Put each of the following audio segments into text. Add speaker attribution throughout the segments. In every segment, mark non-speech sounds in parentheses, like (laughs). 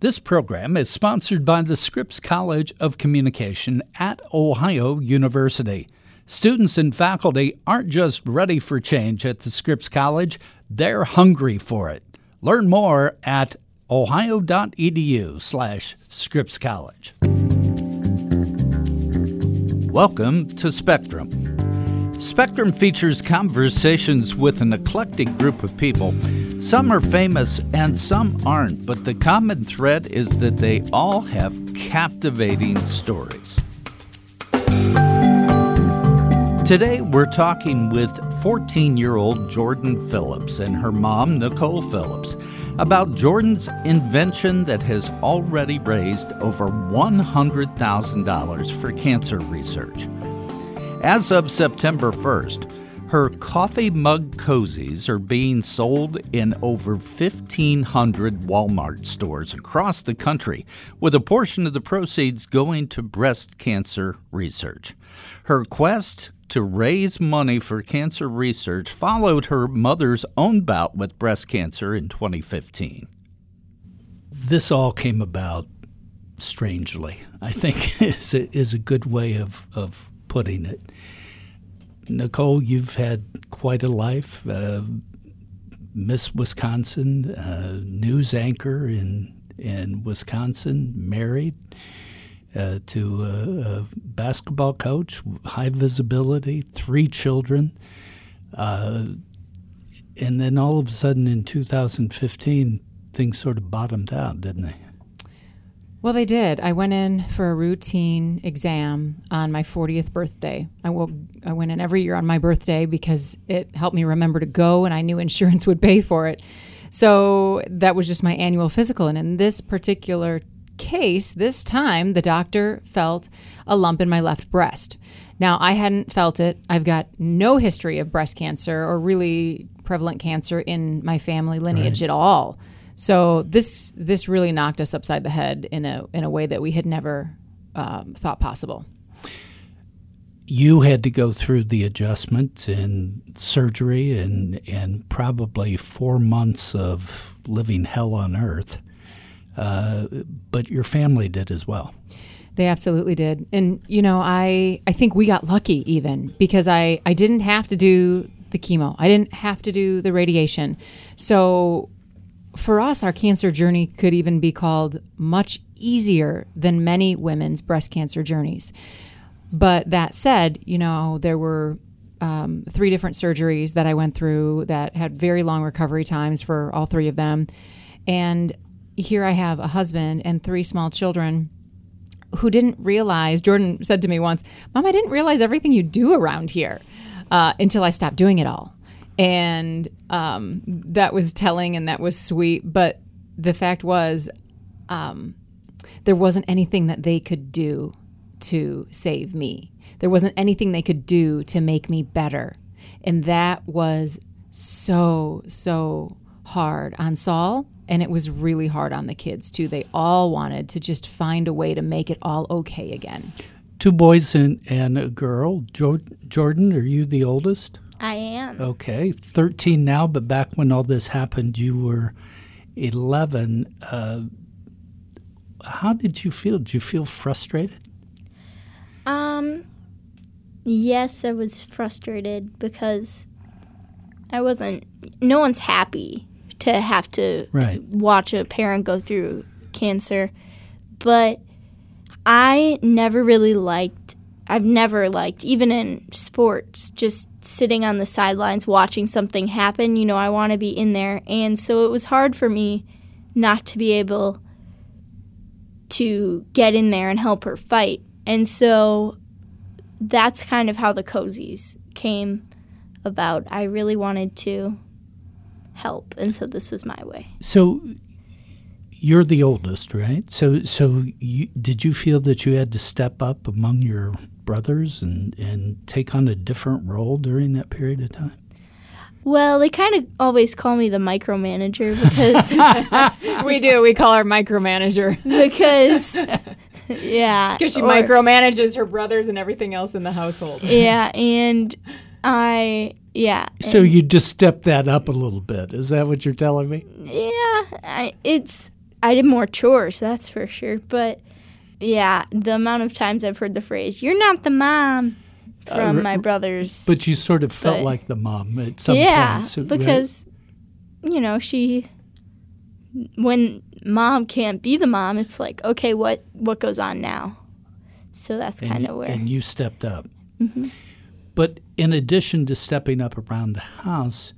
Speaker 1: This program is sponsored by the Scripps College of Communication at Ohio University. Students and faculty aren't just ready for change at the Scripps College, they're hungry for it. Learn more at ohio.edu slash Scripps College. Welcome to Spectrum. Spectrum features conversations with an eclectic group of people some are famous and some aren't, but the common thread is that they all have captivating stories. Today, we're talking with 14 year old Jordan Phillips and her mom, Nicole Phillips, about Jordan's invention that has already raised over $100,000 for cancer research. As of September 1st, her coffee mug cozies are being sold in over 1,500 Walmart stores across the country, with a portion of the proceeds going to breast cancer research. Her quest to raise money for cancer research followed her mother's own bout with breast cancer in 2015. This all came about strangely, I think (laughs) is a, is a good way of, of putting it. Nicole, you've had quite a life. Uh, Miss Wisconsin, uh, news anchor in in Wisconsin, married uh, to a, a, basketball coach, high visibility, three children, uh, and then all of a sudden in 2015, things sort of bottomed out, didn't they?
Speaker 2: Well, they did. I went in for a routine exam on my 40th birthday. I, will, I went in every year on my birthday because it helped me remember to go, and I knew (laughs) insurance would pay for it. So that was just my annual physical. And in this particular case, this time, the doctor felt a lump in my left breast. Now, I hadn't felt it. I've got no history of breast cancer or really prevalent cancer in my family lineage right. at all. So this this really knocked us upside the head in a in a way that we had never um, thought possible.
Speaker 1: You had to go through the adjustment and surgery and and probably four months of living hell on earth, uh, but your family did as well.
Speaker 2: They absolutely did. And you know, I I think we got lucky even because I I didn't have to do the chemo. I didn't have to do the radiation. So for us, our cancer journey could even be called much easier than many women's breast cancer journeys. But that said, you know, there were um, three different surgeries that I went through that had very long recovery times for all three of them. And here I have a husband and three small children who didn't realize. Jordan said to me once, Mom, I didn't realize everything you do around here uh, until I stopped doing it all and um, that was telling and that was sweet. But the fact was, um, there wasn't anything that they could do to save me. There wasn't anything they could do to make me better, and that was so so hard on Saul. And it was really hard on the kids too. They all wanted to just find a way to make it all okay again.
Speaker 1: Two boys and, and a girl. Jordan, are you the oldest?
Speaker 3: I am.
Speaker 1: Okay, 13 now, but back when all this happened, you were 11. Uh, how did you feel? Did you feel frustrated?
Speaker 3: Um, yes, I was frustrated because I wasn't, no one's happy to have to
Speaker 1: right.
Speaker 3: watch a parent go through cancer. But I never really liked I've never liked, even in sports, just sitting on the sidelines watching something happen. You know, I want to be in there. And so it was hard for me not to be able to get in there and help her fight. And so that's kind of how the cozies came about. I really wanted to help, and so this was my way.
Speaker 1: So you're the oldest, right? So so you, did you feel that you had to step up among your brothers and, and take on a different role during that period of time?
Speaker 3: Well, they kind of always call me the micromanager because (laughs)
Speaker 2: we do. We call her micromanager (laughs)
Speaker 3: because yeah,
Speaker 2: because she or, micromanages her brothers and everything else in the household.
Speaker 3: Yeah, and I yeah.
Speaker 1: So you just step that up a little bit. Is that what you're telling me?
Speaker 3: Yeah, I, it's I did more chores, that's for sure. But yeah, the amount of times I've heard the phrase "You're not the mom" from
Speaker 1: Uh,
Speaker 3: my brothers.
Speaker 1: But you sort of felt
Speaker 3: But-
Speaker 1: like the mom at some
Speaker 3: yeah,
Speaker 1: point. right?
Speaker 3: because you know she when mom can't be the mom, it's like okay, what what goes on now? So that's kind of where. Mm-hmm.
Speaker 1: And you stepped up. But in addition to stepping up around the house,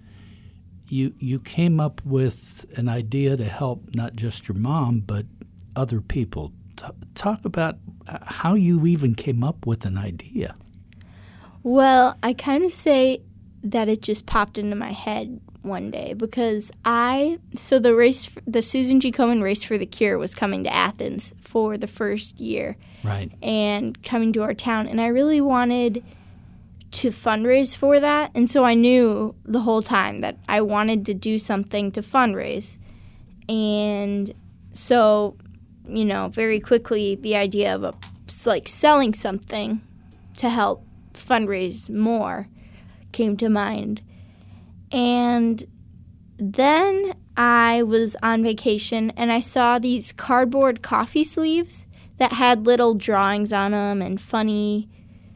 Speaker 1: you you came up with an idea to help not just your mom but other people. T- talk about how you even came up with an idea.
Speaker 3: Well, I kind of say that it just popped into my head one day because I so the race the Susan G Komen race for the cure was coming to Athens for the first year
Speaker 1: Right.
Speaker 3: and coming to our town and I really wanted to fundraise for that and so I knew the whole time that I wanted to do something to fundraise and so you know very quickly the idea of uh, a, like selling something to help fundraise more came to mind. And then I was on vacation and I saw these cardboard coffee sleeves that had little drawings on them and funny.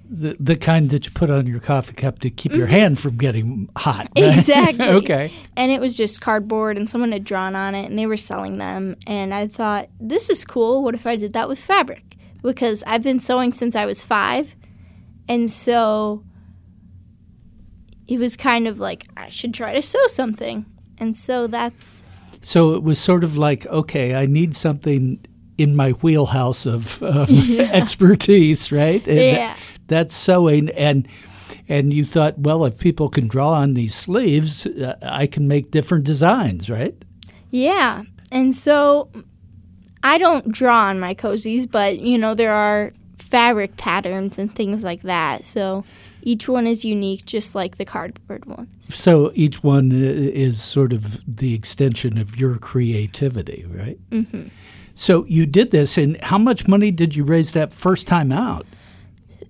Speaker 1: The the kind that you put on your coffee cup to keep your hand from getting hot. right?
Speaker 3: Mm-hmm. (laughs) Exactly. (laughs)
Speaker 1: okay.
Speaker 3: And it was just cardboard and someone had drawn on it and they were selling them. And I thought, this is cool. What if I did that with fabric? Because I've been sewing since I was five. And so it was kind of like, I should try to sew something. And so that's,
Speaker 1: So it was sort of like, okay, I need something in my wheelhouse of, of (laughs) expertise, right? And
Speaker 3: Yeah.
Speaker 1: That's sewing, and and you thought, well, if people can draw on these sleeves, uh, I can make different designs, right?
Speaker 3: yeah. And so I don't draw on my cozies, but, you know, there are fabric patterns and things like that. So each one is unique, just like the cardboard ones.
Speaker 1: So each one is sort of the extension of your creativity, right? Mm-hmm. So you did this, and how much money did you raise that first time out?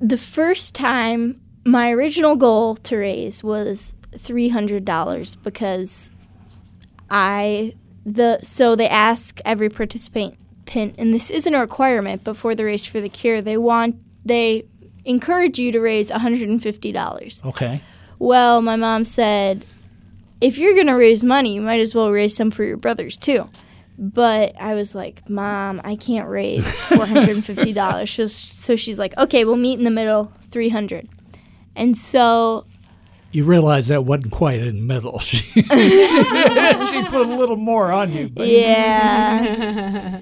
Speaker 3: The first time my original goal to raise was $300 because I the so they ask every participant and this isn't a requirement but for the race for the cure they want they encourage you to raise $150.
Speaker 1: Okay.
Speaker 3: Well, my mom said if you're going to raise money, you might as well raise some for your brothers too. But I was like, Mom, I can't raise (laughs) four hundred and fifty dollars. so, so she's like, Okay, we'll meet in the middle, three hundred. And so
Speaker 1: You realize that wasn't quite in the middle. (laughs) She, she, (laughs) she put a little more on you. But
Speaker 3: yeah.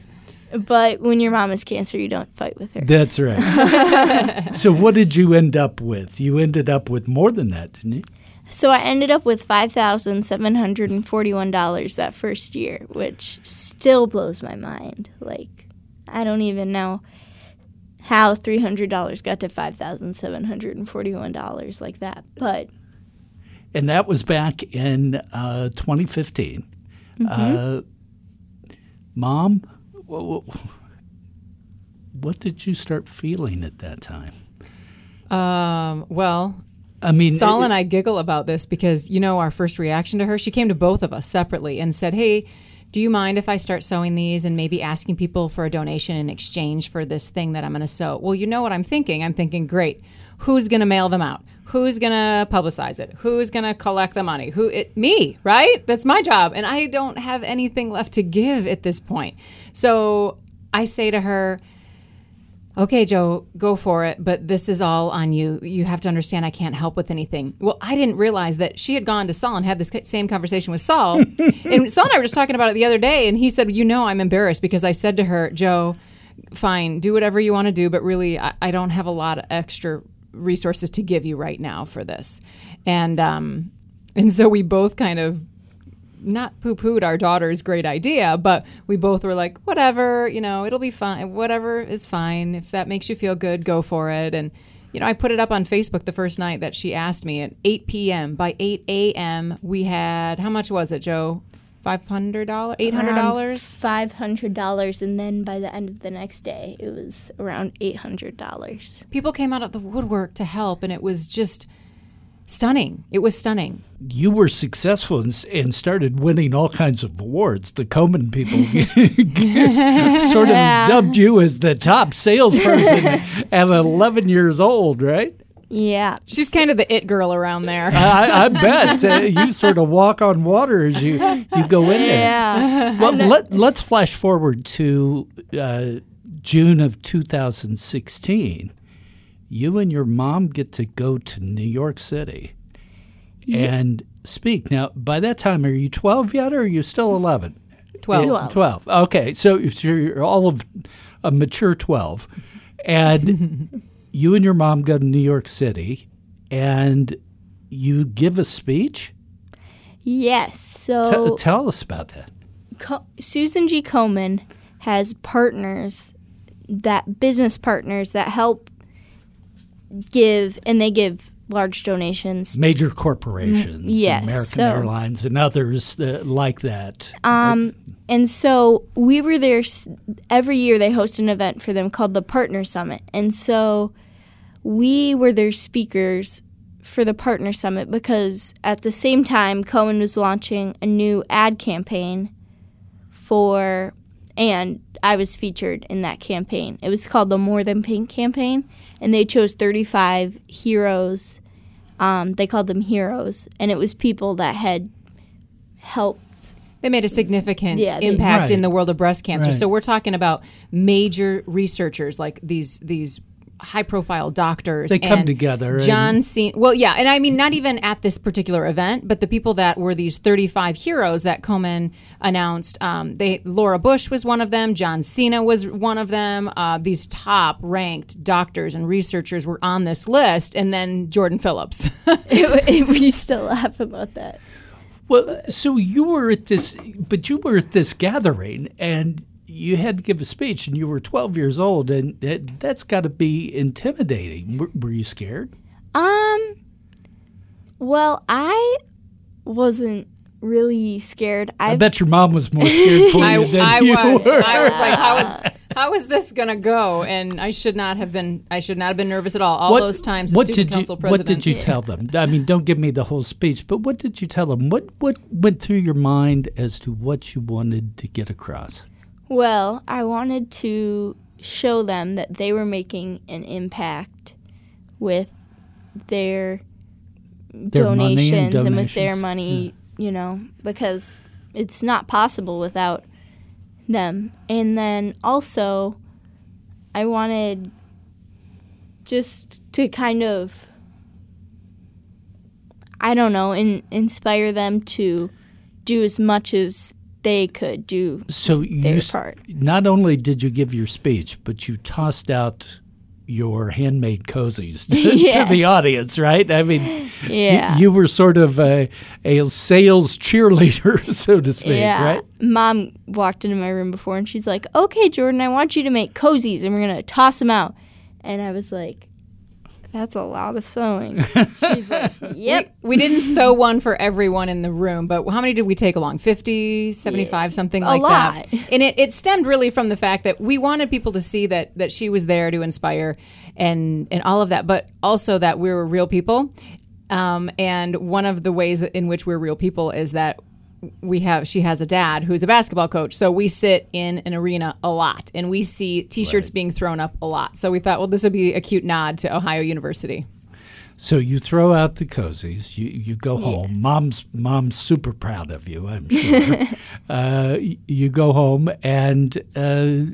Speaker 3: but when your mom has cancer, you don't fight with her.
Speaker 1: That's right. so what did you end up with? You ended up with more than that, didn't you?
Speaker 3: So I ended up with five thousand seven hundred and forty-one dollars that first year, which still blows my mind. Like, I don't even know how three hundred dollars got to five thousand seven hundred and forty-one dollars like that. But
Speaker 1: And that was back in uh, 2015. Uh, Mom, wha- wha- what did you start feeling at that time?
Speaker 2: Um, well,
Speaker 1: I mean,
Speaker 2: Saul and I giggle about this because you know our first reaction to her. She came to both of us separately and said, "Hey, do you mind if I start sewing these and maybe asking people for a donation in exchange for this thing that I'm going to sew?" Well, you know what I'm thinking. I'm thinking, great. Who's going to mail them out? Who's going to publicize it? Who's going to collect the money? Who? It, me, right? That's my job, and I don't have anything left to give at this point. So I say to her okay, Jo, go for it, but this is all on you. You have to understand I can't help with anything. Well, I didn't realize that she had gone to Saul and had this same conversation with Saul. (laughs) and Saul and I were just talking about it the other day, and he said, You know, I'm embarrassed because I said to her, Jo, fine, do whatever you want to do, but really, I, I don't have a lot of extra resources to give you right now for this. And, um, and so we both kind of not poo pooed our daughter's great idea, but we both were like, whatever, you know, it'll be fine. Whatever is fine. If that makes you feel good, go for it. And, you know, I put it up on Facebook the first night that she asked me at 8 p.m. By 8 a.m., we had, how much was it, Jo? $500? $800?
Speaker 3: five hundred dollars, and then by the end of the next day, it was around eight hundred dollars.
Speaker 2: People came out of the woodwork to help, and it was just stunning. It was stunning.
Speaker 1: You were successful and, and started winning all kinds of awards. The Komen people (laughs) sort of dubbed you as the top salesperson (laughs) at 11 years old, right?
Speaker 3: Yeah.
Speaker 2: She's kind of the it girl around there.
Speaker 1: I, I (laughs) bet uh, you sort of walk on water as you, you go in there.
Speaker 3: Yeah.
Speaker 1: Well, let, let's flash forward to uh, June of 2016. You and your mom get to go to New York City and speak. Now, by that time, are you 12 yet or are you still 11?
Speaker 2: 12.
Speaker 3: Twelve.
Speaker 1: 12. Okay. So, so you're all of a mature 12. And (laughs) you and your mom go to New York City and you give a speech?
Speaker 3: Yes.
Speaker 1: T-
Speaker 3: So
Speaker 1: tell us about that.
Speaker 3: Co- Susan G. Komen has partners that business partners that help give and they give large donations.
Speaker 1: major corporations,
Speaker 3: Mm, yes,
Speaker 1: American
Speaker 3: so-
Speaker 1: Airlines, and others uh, like that.
Speaker 3: Um, and so we were there every year. They host an event for them called the Partner Summit, and so we were their speakers for the Partner Summit because at the same time, Komen was launching a new ad campaign for, and I was featured in that campaign. It was called the More Than Pink campaign, and they chose 35 heroes. Um, they called them heroes, and it was people that had helped
Speaker 2: They made a significant
Speaker 3: Yeah, they-
Speaker 2: impact in the world of breast cancer.
Speaker 1: Right.
Speaker 2: So we're talking about major researchers like these these high profile doctors.
Speaker 1: They come
Speaker 2: and
Speaker 1: together and-
Speaker 2: John Cena. Well, yeah, and I mean not even at this particular event, but the people that were these 35 heroes that Komen announced. Um, they Laura Bush was one of them. John Cena was one of them. Uh, these top ranked doctors and researchers were on this list, and then Jordan Phillips. (laughs)
Speaker 3: it, it, we still laugh about that.
Speaker 1: Well, so you were at this, but you were at this gathering, and you had to give a speech, and you were 12 years old, and that, that's got to be intimidating. Were, were you scared?
Speaker 3: Um, well, I wasn't really scared.
Speaker 1: I
Speaker 3: I
Speaker 1: bet your mom was more scared for (laughs)
Speaker 2: I,
Speaker 1: you than
Speaker 2: I
Speaker 1: you
Speaker 2: was.
Speaker 1: were.
Speaker 2: I was like, how is (laughs) how is this gonna go? And I should not have been. I should not have been nervous at all. All those times,
Speaker 1: what
Speaker 2: student
Speaker 1: did you
Speaker 2: council
Speaker 1: what did you tell them? I mean, don't give me the whole speech, but what did you tell them? What what went through your mind as to what you wanted to get across?
Speaker 3: Well, I wanted to show them that they were making an impact with their,
Speaker 1: Their money and
Speaker 3: donations and, with their
Speaker 1: donations,
Speaker 3: money, you know, because it's not possible without them. And then also, I wanted just to kind of I don't know, in, inspire them to do as much as they could do
Speaker 1: So you
Speaker 3: part.
Speaker 1: not only did you give your speech, but you tossed out your handmade cozies (laughs) to, to the audience, right? I mean, y-
Speaker 3: Yeah.
Speaker 1: you were sort of a, a sales cheerleader, (laughs) so to speak,
Speaker 3: yeah.
Speaker 1: right?
Speaker 3: Mom walked into my room before and she's like, "Okay, Jordan, I want you to make cozies and we're going to toss them out." And I was like, "That's a lot of sewing." (laughs) She's like, (laughs) "Yep."
Speaker 2: We didn't sew one for everyone in the room, but how many did we take along? 50, 75, something
Speaker 3: a
Speaker 2: like
Speaker 3: lot.
Speaker 2: that. And it, it stemmed really from the fact that we wanted people to see that that she was there to inspire and and all of that, but also that we were real people. Um, and one of the ways that, in which we're real people is that we have she has a dad who's a basketball coach so we sit in an arena a lot and we see t-shirts being thrown up a lot so we thought well this would be a cute nod to ohio university
Speaker 1: So you throw out the cozies, you, you go home. Mom's mom's super proud of you, I'm sure. (laughs) uh, you go home, and uh,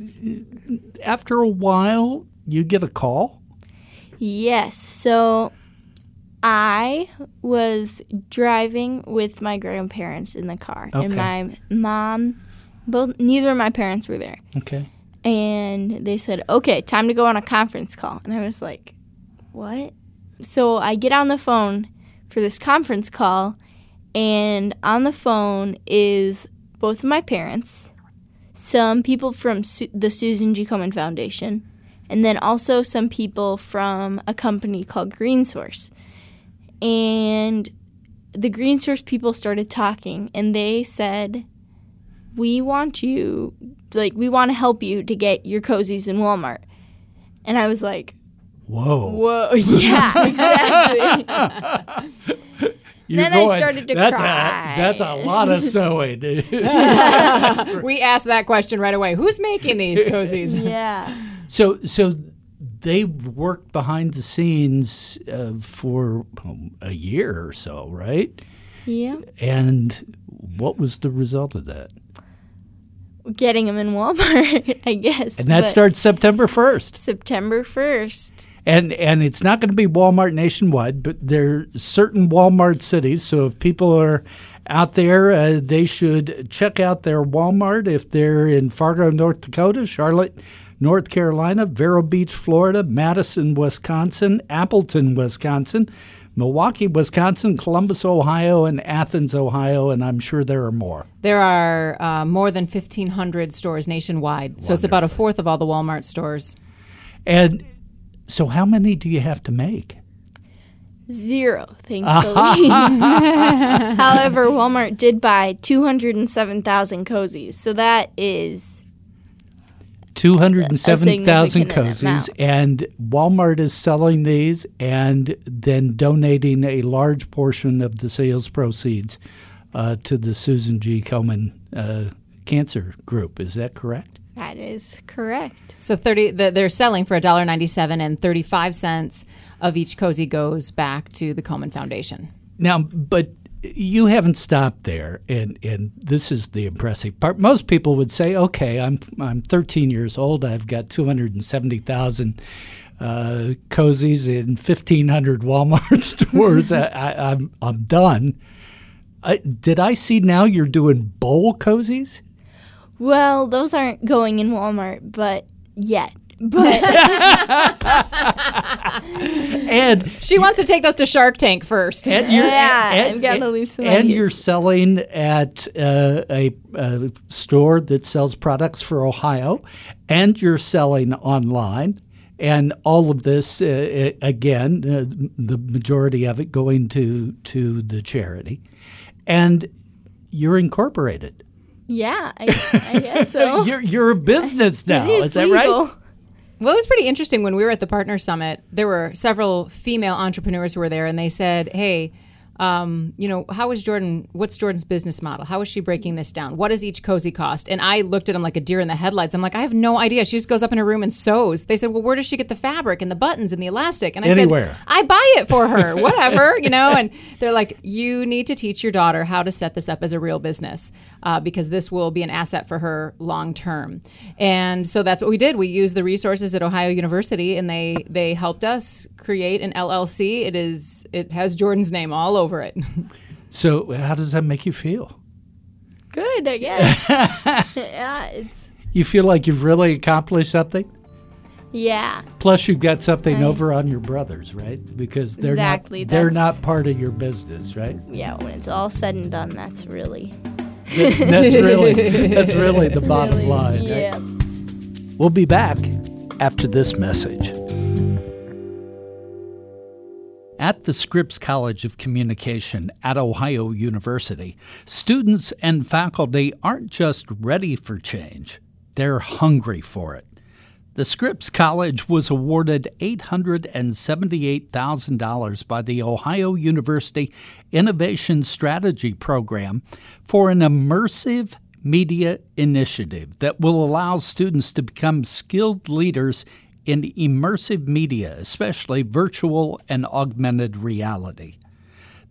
Speaker 1: after a while, you get a call.
Speaker 3: Yes. So I was driving with my grandparents in the car, and my mom, both neither of my parents were there,
Speaker 1: Okay.
Speaker 3: and they said, "Okay, time to go on a conference call," and I was like, "What?" So I get on the phone for this conference call, and on the phone is both of my parents, some people from Su- the Susan G. Komen Foundation, and then also some people from a company called Green Source. And the Green Source people started talking, and they said, "We want you, like, we want to help you to get your cozies in Walmart." And I was like,
Speaker 1: Whoa.
Speaker 3: Whoa, (laughs) yeah, exactly. (laughs)
Speaker 1: You're
Speaker 3: Then I started to
Speaker 1: that's
Speaker 3: cry."
Speaker 1: A, that's a lot of sewing. Dude. (laughs)
Speaker 2: We asked that question right away. Who's making these cozies?
Speaker 3: yeah.
Speaker 1: so, so they worked behind the scenes uh, for um, a year or so, right?
Speaker 3: Yeah.
Speaker 1: And what was the result of that?
Speaker 3: Getting them in Walmart, (laughs) I guess.
Speaker 1: And that starts September 1st.
Speaker 3: September 1st.
Speaker 1: And and it's not going to be Walmart nationwide, but there are certain Walmart cities. So if people are out there, uh, they should check out their Walmart. If they're in Fargo, North Dakota, Charlotte, North Carolina, Vero Beach, Florida, Madison, Wisconsin, Appleton, Wisconsin, Milwaukee, Wisconsin, Columbus, Ohio, and Athens, Ohio, and I'm sure there are more.
Speaker 2: There are uh, more than 1,500 stores nationwide. So it's about a fourth of all the Walmart stores.
Speaker 1: And so, how many do you have to make?
Speaker 3: Zero, thankfully. (laughs) (laughs) However, Walmart did buy 207,000 cozies. So that is,
Speaker 1: 207,000 cozies,
Speaker 3: amount.
Speaker 1: and Walmart is selling these and then donating a large portion of the sales proceeds uh, to the Susan G. Komen uh, Cancer Group. Is that correct?
Speaker 3: that is correct.
Speaker 2: So 30 the, they're selling for $1.97 and 35 cents of each cozy goes back to the Komen Foundation.
Speaker 1: Now, but you haven't stopped there, and, and this is the impressive part. Most people would say, "Okay, I'm I'm 13 years old. I've got 270,000 uh, cozies in 1,500 Walmart (laughs) stores. (laughs) I, I, I'm I'm done." I, did I see now you're doing bowl cozies?
Speaker 3: Well, those aren't going in Walmart, but yet. But (laughs)
Speaker 1: And
Speaker 2: She wants to take those to Shark Tank first.
Speaker 1: and you're,
Speaker 3: Yeah,
Speaker 1: and,
Speaker 3: I've gotta leave some
Speaker 1: And you're selling at uh, a, a store that sells products for Ohio, and you're selling online, and all of this uh, uh, again, uh, the majority of it going to to the charity, and you're incorporated.
Speaker 3: yeah, I, I guess so. (laughs)
Speaker 1: You're you're a business (laughs) now.
Speaker 3: it is,
Speaker 1: that right?
Speaker 2: Well, it was pretty interesting when we were at the Partner Summit. There were several female entrepreneurs who were there, and they said, "Hey, um, you know, how is Jordan? What's Jordan's business model? How is she breaking this down? What does each cozy cost?" And I looked at him like a deer in the headlights. I'm like, I have no idea. She just goes up in her room and sews. They said, "Well, where does she get the fabric and the buttons and the elastic?" And I
Speaker 1: Anywhere.
Speaker 2: said, "I buy it for her, (laughs) whatever, you know." And they're like, "You need to teach your daughter how to set this up as a real business." Uh, because this will be an asset for her long term, and so that's what we did. We used the resources at Ohio University, and they they helped us create an LLC. It is it has Jordan's name all over it. (laughs)
Speaker 1: So how does that make you feel?
Speaker 3: Good, I (laughs) guess. (laughs) yeah, it's
Speaker 1: You feel like you've really accomplished something?
Speaker 3: yeah.
Speaker 1: Plus, you've got something
Speaker 3: Right.
Speaker 1: over on your brothers, right? Because they're
Speaker 3: Exactly,
Speaker 1: not they're not part of your business, right?
Speaker 3: Yeah, when it's all said and done, that's really
Speaker 1: That's, that's really that's really the bottom
Speaker 3: really,
Speaker 1: line. right?
Speaker 3: Yeah.
Speaker 1: We'll be back after this message. At the Scripps College of Communication at Ohio University, students and faculty aren't just ready for change, they're hungry for it. The Scripps College was awarded $878,000 by the Ohio University Innovation Strategy Program for an immersive media initiative that will allow students to become skilled leaders in immersive media, especially virtual and augmented reality.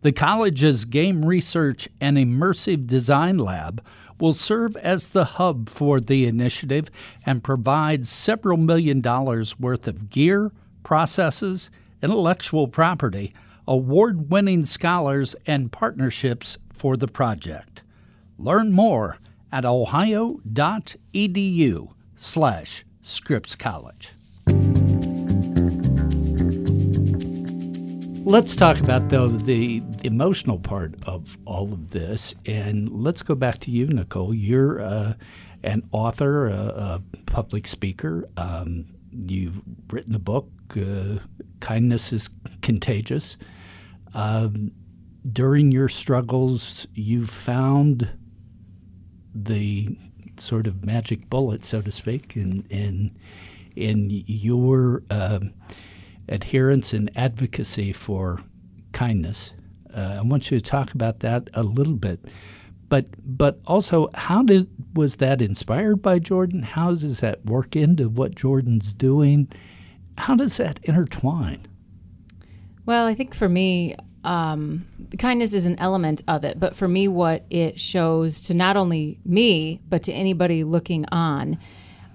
Speaker 1: The college's Game Research and Immersive Design Lab will serve as the hub for the initiative and provide several million dollars worth of gear, processes, intellectual property, award winning scholars, and partnerships for the project. Learn more at ohio.edu slash Scripps College. Let's talk about though the emotional part of all of this, and let's go back to you, Nicole. You're uh, an author, a, a public speaker. Um, you've written a book, uh, "Kindness is Contagious." Um, during your struggles, you found the sort of magic bullet, so to speak, in in in your um, adherence and advocacy for kindness. Uh, I want you to talk about that a little bit. But but also, how did was that inspired by Jordan? How does that work into what Jordan's doing? How does that intertwine?
Speaker 2: Well, I think for me, um, kindness is an element of it. But for me, what it shows to not only me, but to anybody looking on,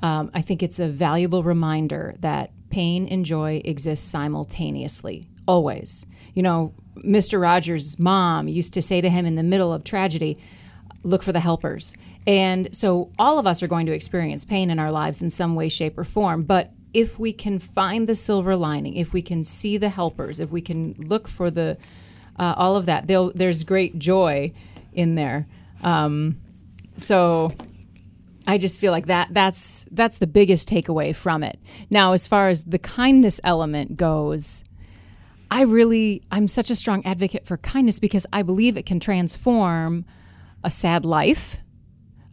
Speaker 2: um, I think it's a valuable reminder that pain and joy exist simultaneously, always. You know, Mr. Rogers' mom used to say to him in the middle of tragedy, look for the helpers. And so all of us are going to experience pain in our lives in some way, shape, or form. But if we can find the silver lining, if we can see the helpers, if we can look for the uh, all of that, there's great joy in there. Um, so I just feel like that that's that's the biggest takeaway from it. Now, as far as the kindness element goes, I really I'm such a strong advocate for kindness because I believe it can transform a sad life,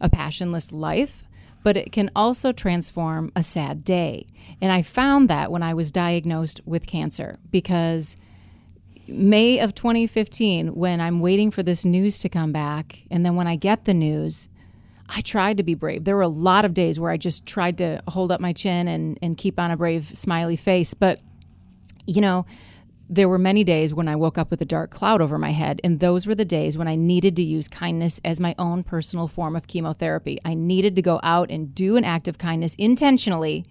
Speaker 2: a passionless life, but it can also transform a sad day. And I found that when I was diagnosed with cancer because May of 2015, when I'm waiting for this news to come back, and then when I get the news, I tried to be brave. There were a lot of days where I just tried to hold up my chin and, and keep on a brave, smiley face. But, you know, there were many days when I woke up with a dark cloud over my head, and those were the days when I needed to use kindness as my own personal form of chemotherapy. I needed to go out and do an act of kindness intentionally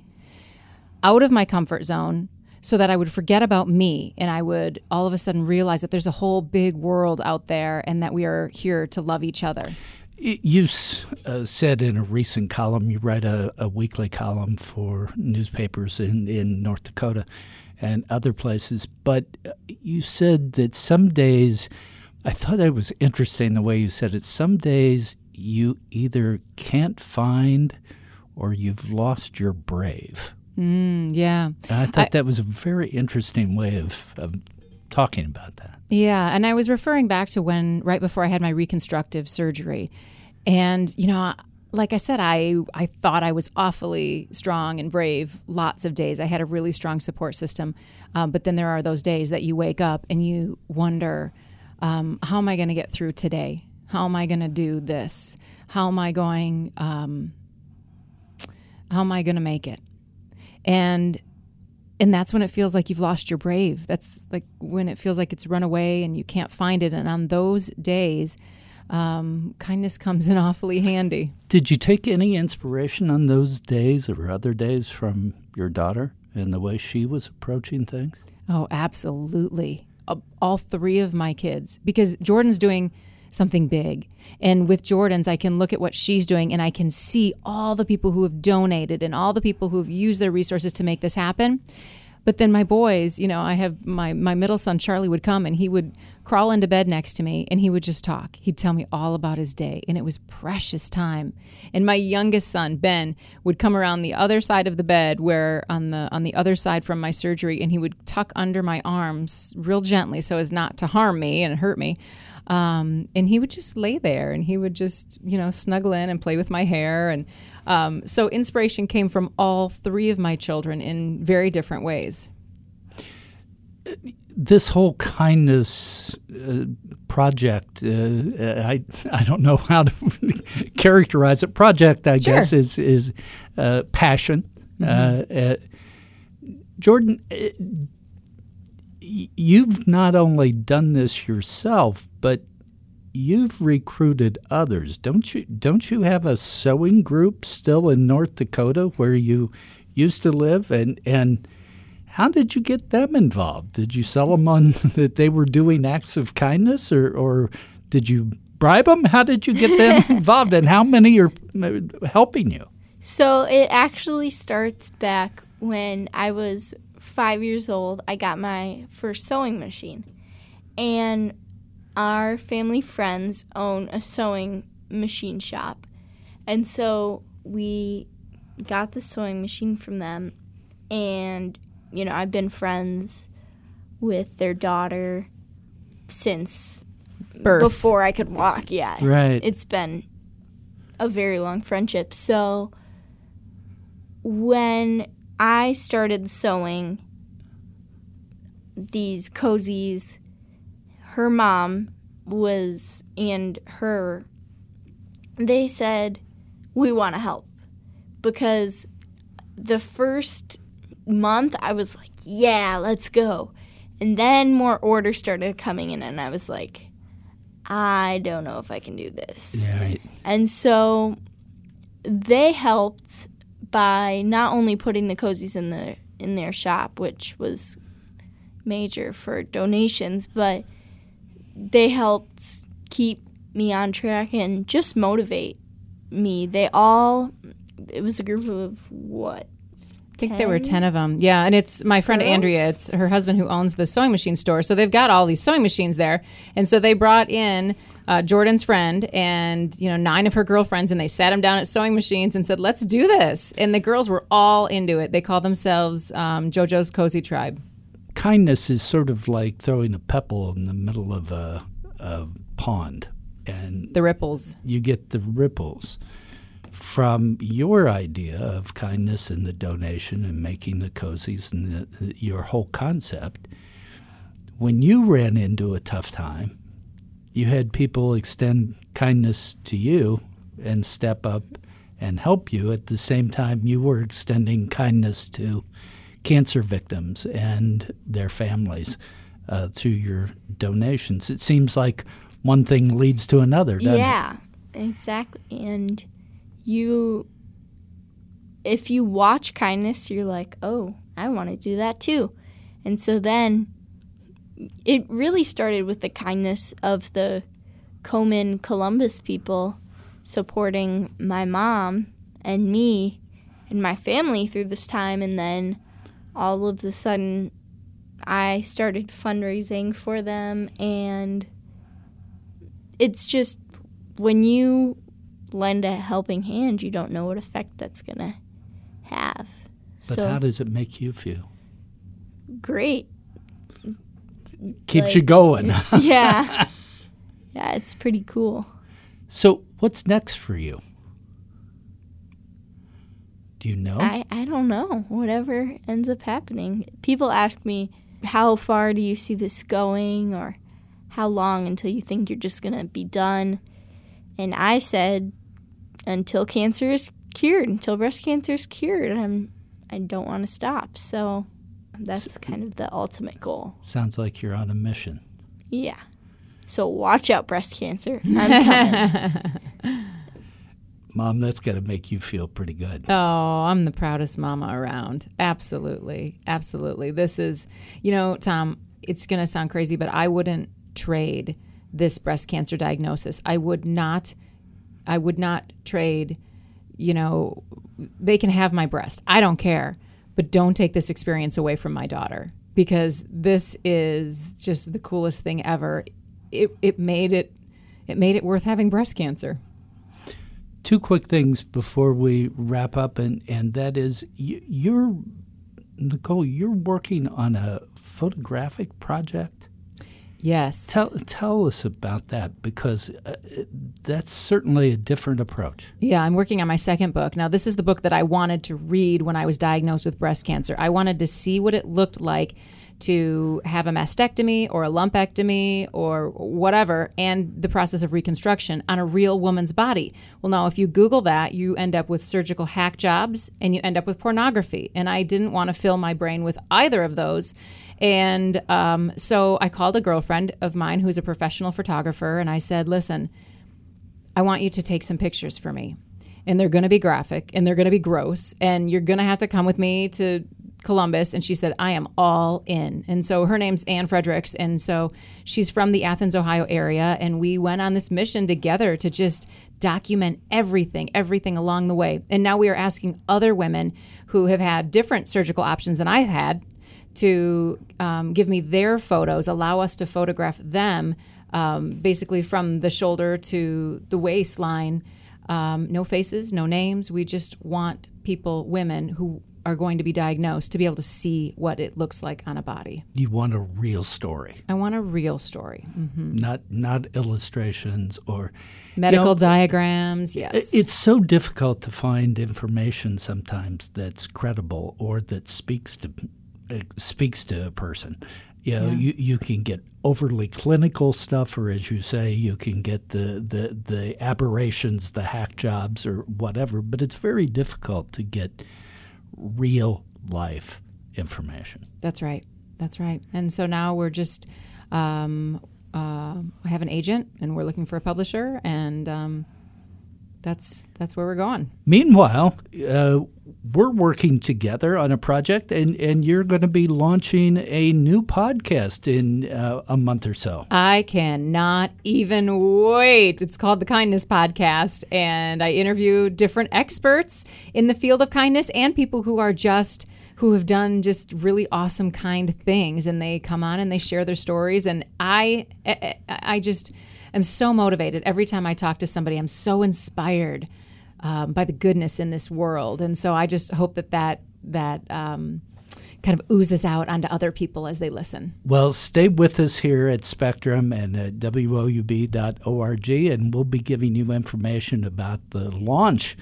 Speaker 2: out of my comfort zone so that I would forget about me and I would all of a sudden realize that there's a whole big world out there and that we are here to love each other.
Speaker 1: You uh, said in a recent column, you write a, a weekly column for newspapers in, in North Dakota and other places. But uh, you said that some days, I thought it was interesting the way you said it. Some days you either can't find or you've lost your brave.
Speaker 2: Mm, yeah.
Speaker 1: And I thought I, that was a very interesting way of, of talking about that.
Speaker 2: Yeah. And I was referring back to when, right before I had my reconstructive surgery. And, you know, like I said, I I thought I was awfully strong and brave. Lots of days, I had a really strong support system. Um, but then there are those days that you wake up and you wonder, um, how am I going to get through today? How am I going to do this? How am I going? Um, how am I going to make it? And and that's when it feels like you've lost your brave. That's like when it feels like it's run away and you can't find it. And on those days um, kindness comes in (laughs) awfully handy.
Speaker 1: Did you take any inspiration on those days or other days from your daughter and the way she was approaching things?
Speaker 2: Oh, absolutely. All three of my kids, because Jordan's doing something big. And with Jordan's, I can look at what she's doing and I can see all the people who have donated and all the people who have used their resources to make this happen. But then my boys, you know, I have my my middle son Charlie would come and he would crawl into bed next to me and he would just talk. He'd tell me all about his day and it was precious time. And my youngest son Ben would come around the other side of the bed where on the on the other side from my surgery and he would tuck under my arms real gently so as not to harm me and hurt me. Um, and he would just lay there and he would just, you know, snuggle in and play with my hair. And um, so inspiration came from all three of my children in very different ways.
Speaker 1: This whole kindness uh, project, uh, I I don't know how to (laughs) characterize it. Project, I sure. guess, is is uh, passion. Mm-hmm. Uh, uh, Jordan, uh, you've not only done this yourself, but you've recruited others, don't you? Don't you have a sewing group still in North Dakota where you used to live? And and how did you get them involved? Did you sell them on (laughs) that they were doing acts of kindness, or or did you bribe them? How did you get them (laughs) involved, and how many are helping you?
Speaker 3: So it actually starts back when I was five years old. I got my first sewing machine, and our family friends own a sewing machine shop. And so we got the sewing machine from them. And, you know, I've been friends with their daughter since
Speaker 2: Birth.
Speaker 3: before I could walk. Yeah.
Speaker 1: Right.
Speaker 3: It's been a very long friendship. So when I started sewing, these cozies. Her mom was and her they said we want to help because the first month I was like, yeah, let's go. And then more orders started coming in and I was like, I don't know if I can do this.
Speaker 1: Yeah, right.
Speaker 3: And so they helped by not only putting the cozies in the in their shop, which was major for donations, but they helped keep me on track and just motivate me. They all it was a group of what?
Speaker 2: I think there were 10 of them. Yeah. And it's my friend
Speaker 3: Girls?
Speaker 2: Andrea. It's her husband who owns the sewing machine store. So they've got all these sewing machines there. And so they brought in uh, Jordan's friend and, you know, nine of her girlfriends and they sat them down at sewing machines and said, let's do this. And the girls were all into it. They call themselves um, JoJo's Cozy Tribe.
Speaker 1: Kindness is sort of like throwing a pebble in the middle of a, a pond, and
Speaker 2: The ripples.
Speaker 1: you get the ripples from your idea of kindness and the donation and making the cozies and the, your whole concept. When you ran into a tough time, you had people extend kindness to you and step up and help you at the same time you were extending kindness to cancer victims and their families uh, through your donations. It seems like one thing leads to another, doesn't it?
Speaker 3: Yeah, exactly. And you, if you watch kindness, you're like, oh, I want to do that too. And so then it really started with the kindness of the Komen Columbus people supporting my mom and me and my family through this time. And then all of a sudden, I started fundraising for them and it's just when you lend a helping hand, you don't know what effect that's going to have.
Speaker 1: But
Speaker 3: so
Speaker 1: how does it make you feel?
Speaker 3: great.
Speaker 1: Keeps
Speaker 3: Like-
Speaker 1: you going. (laughs)
Speaker 3: yeah. Yeah, it's pretty cool.
Speaker 1: so, what's next for you? Do you know?
Speaker 3: I, I don't know. Whatever ends up happening. People ask me, how far do you see this going? Or how long until you think you're just going to be done? And I said, until cancer is cured, until breast cancer is cured. I'm, I don't want to stop. So that's kind of the ultimate goal.
Speaker 1: Sounds like you're on a mission.
Speaker 3: Yeah. So watch out, breast cancer. I'm coming. (laughs)
Speaker 1: Mom, that's got to make you feel pretty good.
Speaker 2: Oh, I'm the proudest mama around. Absolutely. Absolutely. This is, you know, Tom, it's going to sound crazy, but I wouldn't trade this breast cancer diagnosis. I would not I would not trade, you know, they can have my breast. I don't care, but don't take this experience away from my daughter because this is just the coolest thing ever. It it made it it made it worth having breast cancer.
Speaker 1: Two quick things before we wrap up, and, and that is you, you're, Nicole, you're working on a photographic project.
Speaker 2: Yes.
Speaker 1: Tell, tell us about that because uh, that's certainly a different approach.
Speaker 2: Yeah, I'm working on my second book. Now, this is the book that I wanted to read when I was diagnosed with breast cancer. I wanted to see what it looked like to have a mastectomy or a lumpectomy or whatever and the process of reconstruction on a real woman's body. Well, now, if you Google that, you end up with surgical hack jobs and you end up with pornography. And I didn't want to fill my brain with either of those. And um, so I called a girlfriend of mine who's a professional photographer and I said, listen, I want you to take some pictures for me. And they're going to be graphic and they're going to be gross. And you're going to have to come with me to Columbus. And she said, I am all in. And so her name's Anne Fredericks. And so she's from the Athens, Ohio area. And we went on this mission together to just document everything, everything along the way. And now we are asking other women who have had different surgical options than I've had to um, give me their photos, allow us to photograph them um, basically from the shoulder to the waistline. Um, no faces, no names. We just want people, women who are going to be diagnosed, to be able to see what it looks like on a body.
Speaker 1: You want a real story,
Speaker 2: I want a real story. Mhm.
Speaker 1: not not illustrations or
Speaker 2: Medical
Speaker 1: know,
Speaker 2: diagrams, yes.
Speaker 1: It's so difficult to find information sometimes that's credible or that speaks to speaks to a person, You know,
Speaker 2: Yeah.
Speaker 1: you, you can get overly clinical stuff, or as you say, you can get the, the, the aberrations, the hack jobs, or whatever, but it's very difficult to get real life information.
Speaker 2: That's right. That's right. And so now we're just, um, uh, I have an agent, and we're looking for a publisher, and um, that's that's where we're going.
Speaker 1: Meanwhile, uh, we're working together on a project, and, and you're going to be launching a new podcast in uh, a month or so.
Speaker 2: I cannot even wait. It's called the Kindness Podcast, and I interview different experts in the field of kindness and people who are just who have done just really awesome kind things and they come on and they share their stories and I I, I just am so motivated every time I talk to somebody I'm so inspired um, by the goodness in this world and so I just hope that that that um, kind of oozes out onto other people as they listen.
Speaker 1: Well, stay with us here at Spectrum and at WOUB.org, and we'll be giving you information about the launch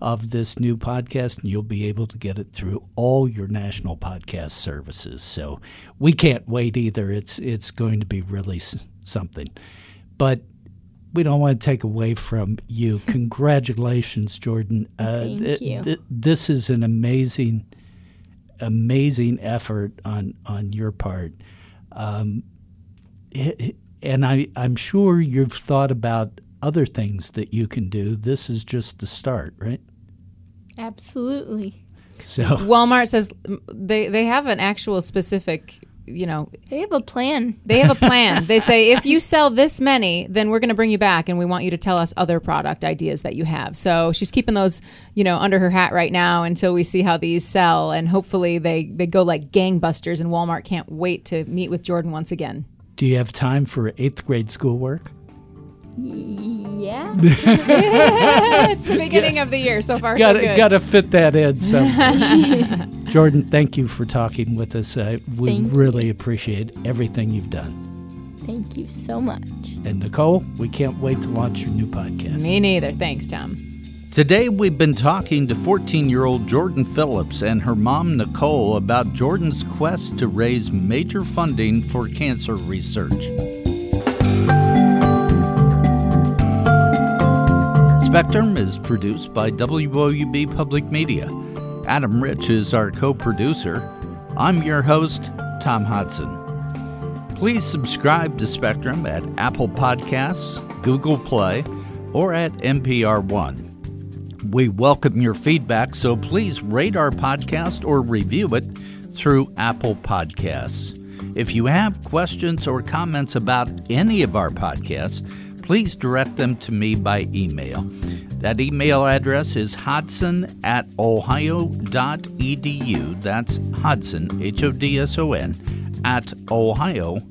Speaker 1: of this new podcast, and you'll be able to get it through all your national podcast services. So we can't wait either. It's it's going to be really something, but. We don't want to take away from you. (laughs) Congratulations, Jordan. Uh,
Speaker 3: Thank
Speaker 1: th-
Speaker 3: you.
Speaker 1: th- this is an amazing, amazing effort on on your part. Um, it- it- and I, I'm sure you've thought about other things that you can do. This is just the start, right?
Speaker 3: Absolutely.
Speaker 1: So,
Speaker 2: Walmart says they they have an actual specific, you know,
Speaker 3: They have a plan.
Speaker 2: they have a plan. they say if you sell this many, then we're going to bring you back and we want you to tell us other product ideas that you have. So she's keeping those, you know, under her hat right now until we see how these sell and hopefully they they go like gangbusters and Walmart can't wait to meet with Jordan once again.
Speaker 1: do you have time for eighth grade schoolwork?
Speaker 3: Yeah. (laughs)
Speaker 2: it's the beginning of the year. So far
Speaker 1: Got
Speaker 2: so
Speaker 1: to
Speaker 2: good.
Speaker 1: got to fit that in. So, (laughs) Jordan, thank you for talking with us. Uh, we
Speaker 3: Thank you.
Speaker 1: really appreciate everything you've done.
Speaker 3: Thank you so much.
Speaker 1: And Nicole, we can't wait to launch your new podcast.
Speaker 2: Me neither. Thanks, Tom.
Speaker 1: Today, we've been talking to 14 year old Jordan Phillips and her mom, Nicole, about Jordan's quest to raise major funding for cancer research. Spectrum is produced by WOUB Public Media. Adam Rich is our co producer. I'm your host, Tom Hodson. Please subscribe to Spectrum at Apple Podcasts, Google Play, or at NPR One. We welcome your feedback, so please rate our podcast or review it through Apple Podcasts. If you have questions or comments about any of our podcasts, please direct them to me by email. That email address is hodson at ohio.edu. That's Hodson, H O D S O N, at ohio.edu.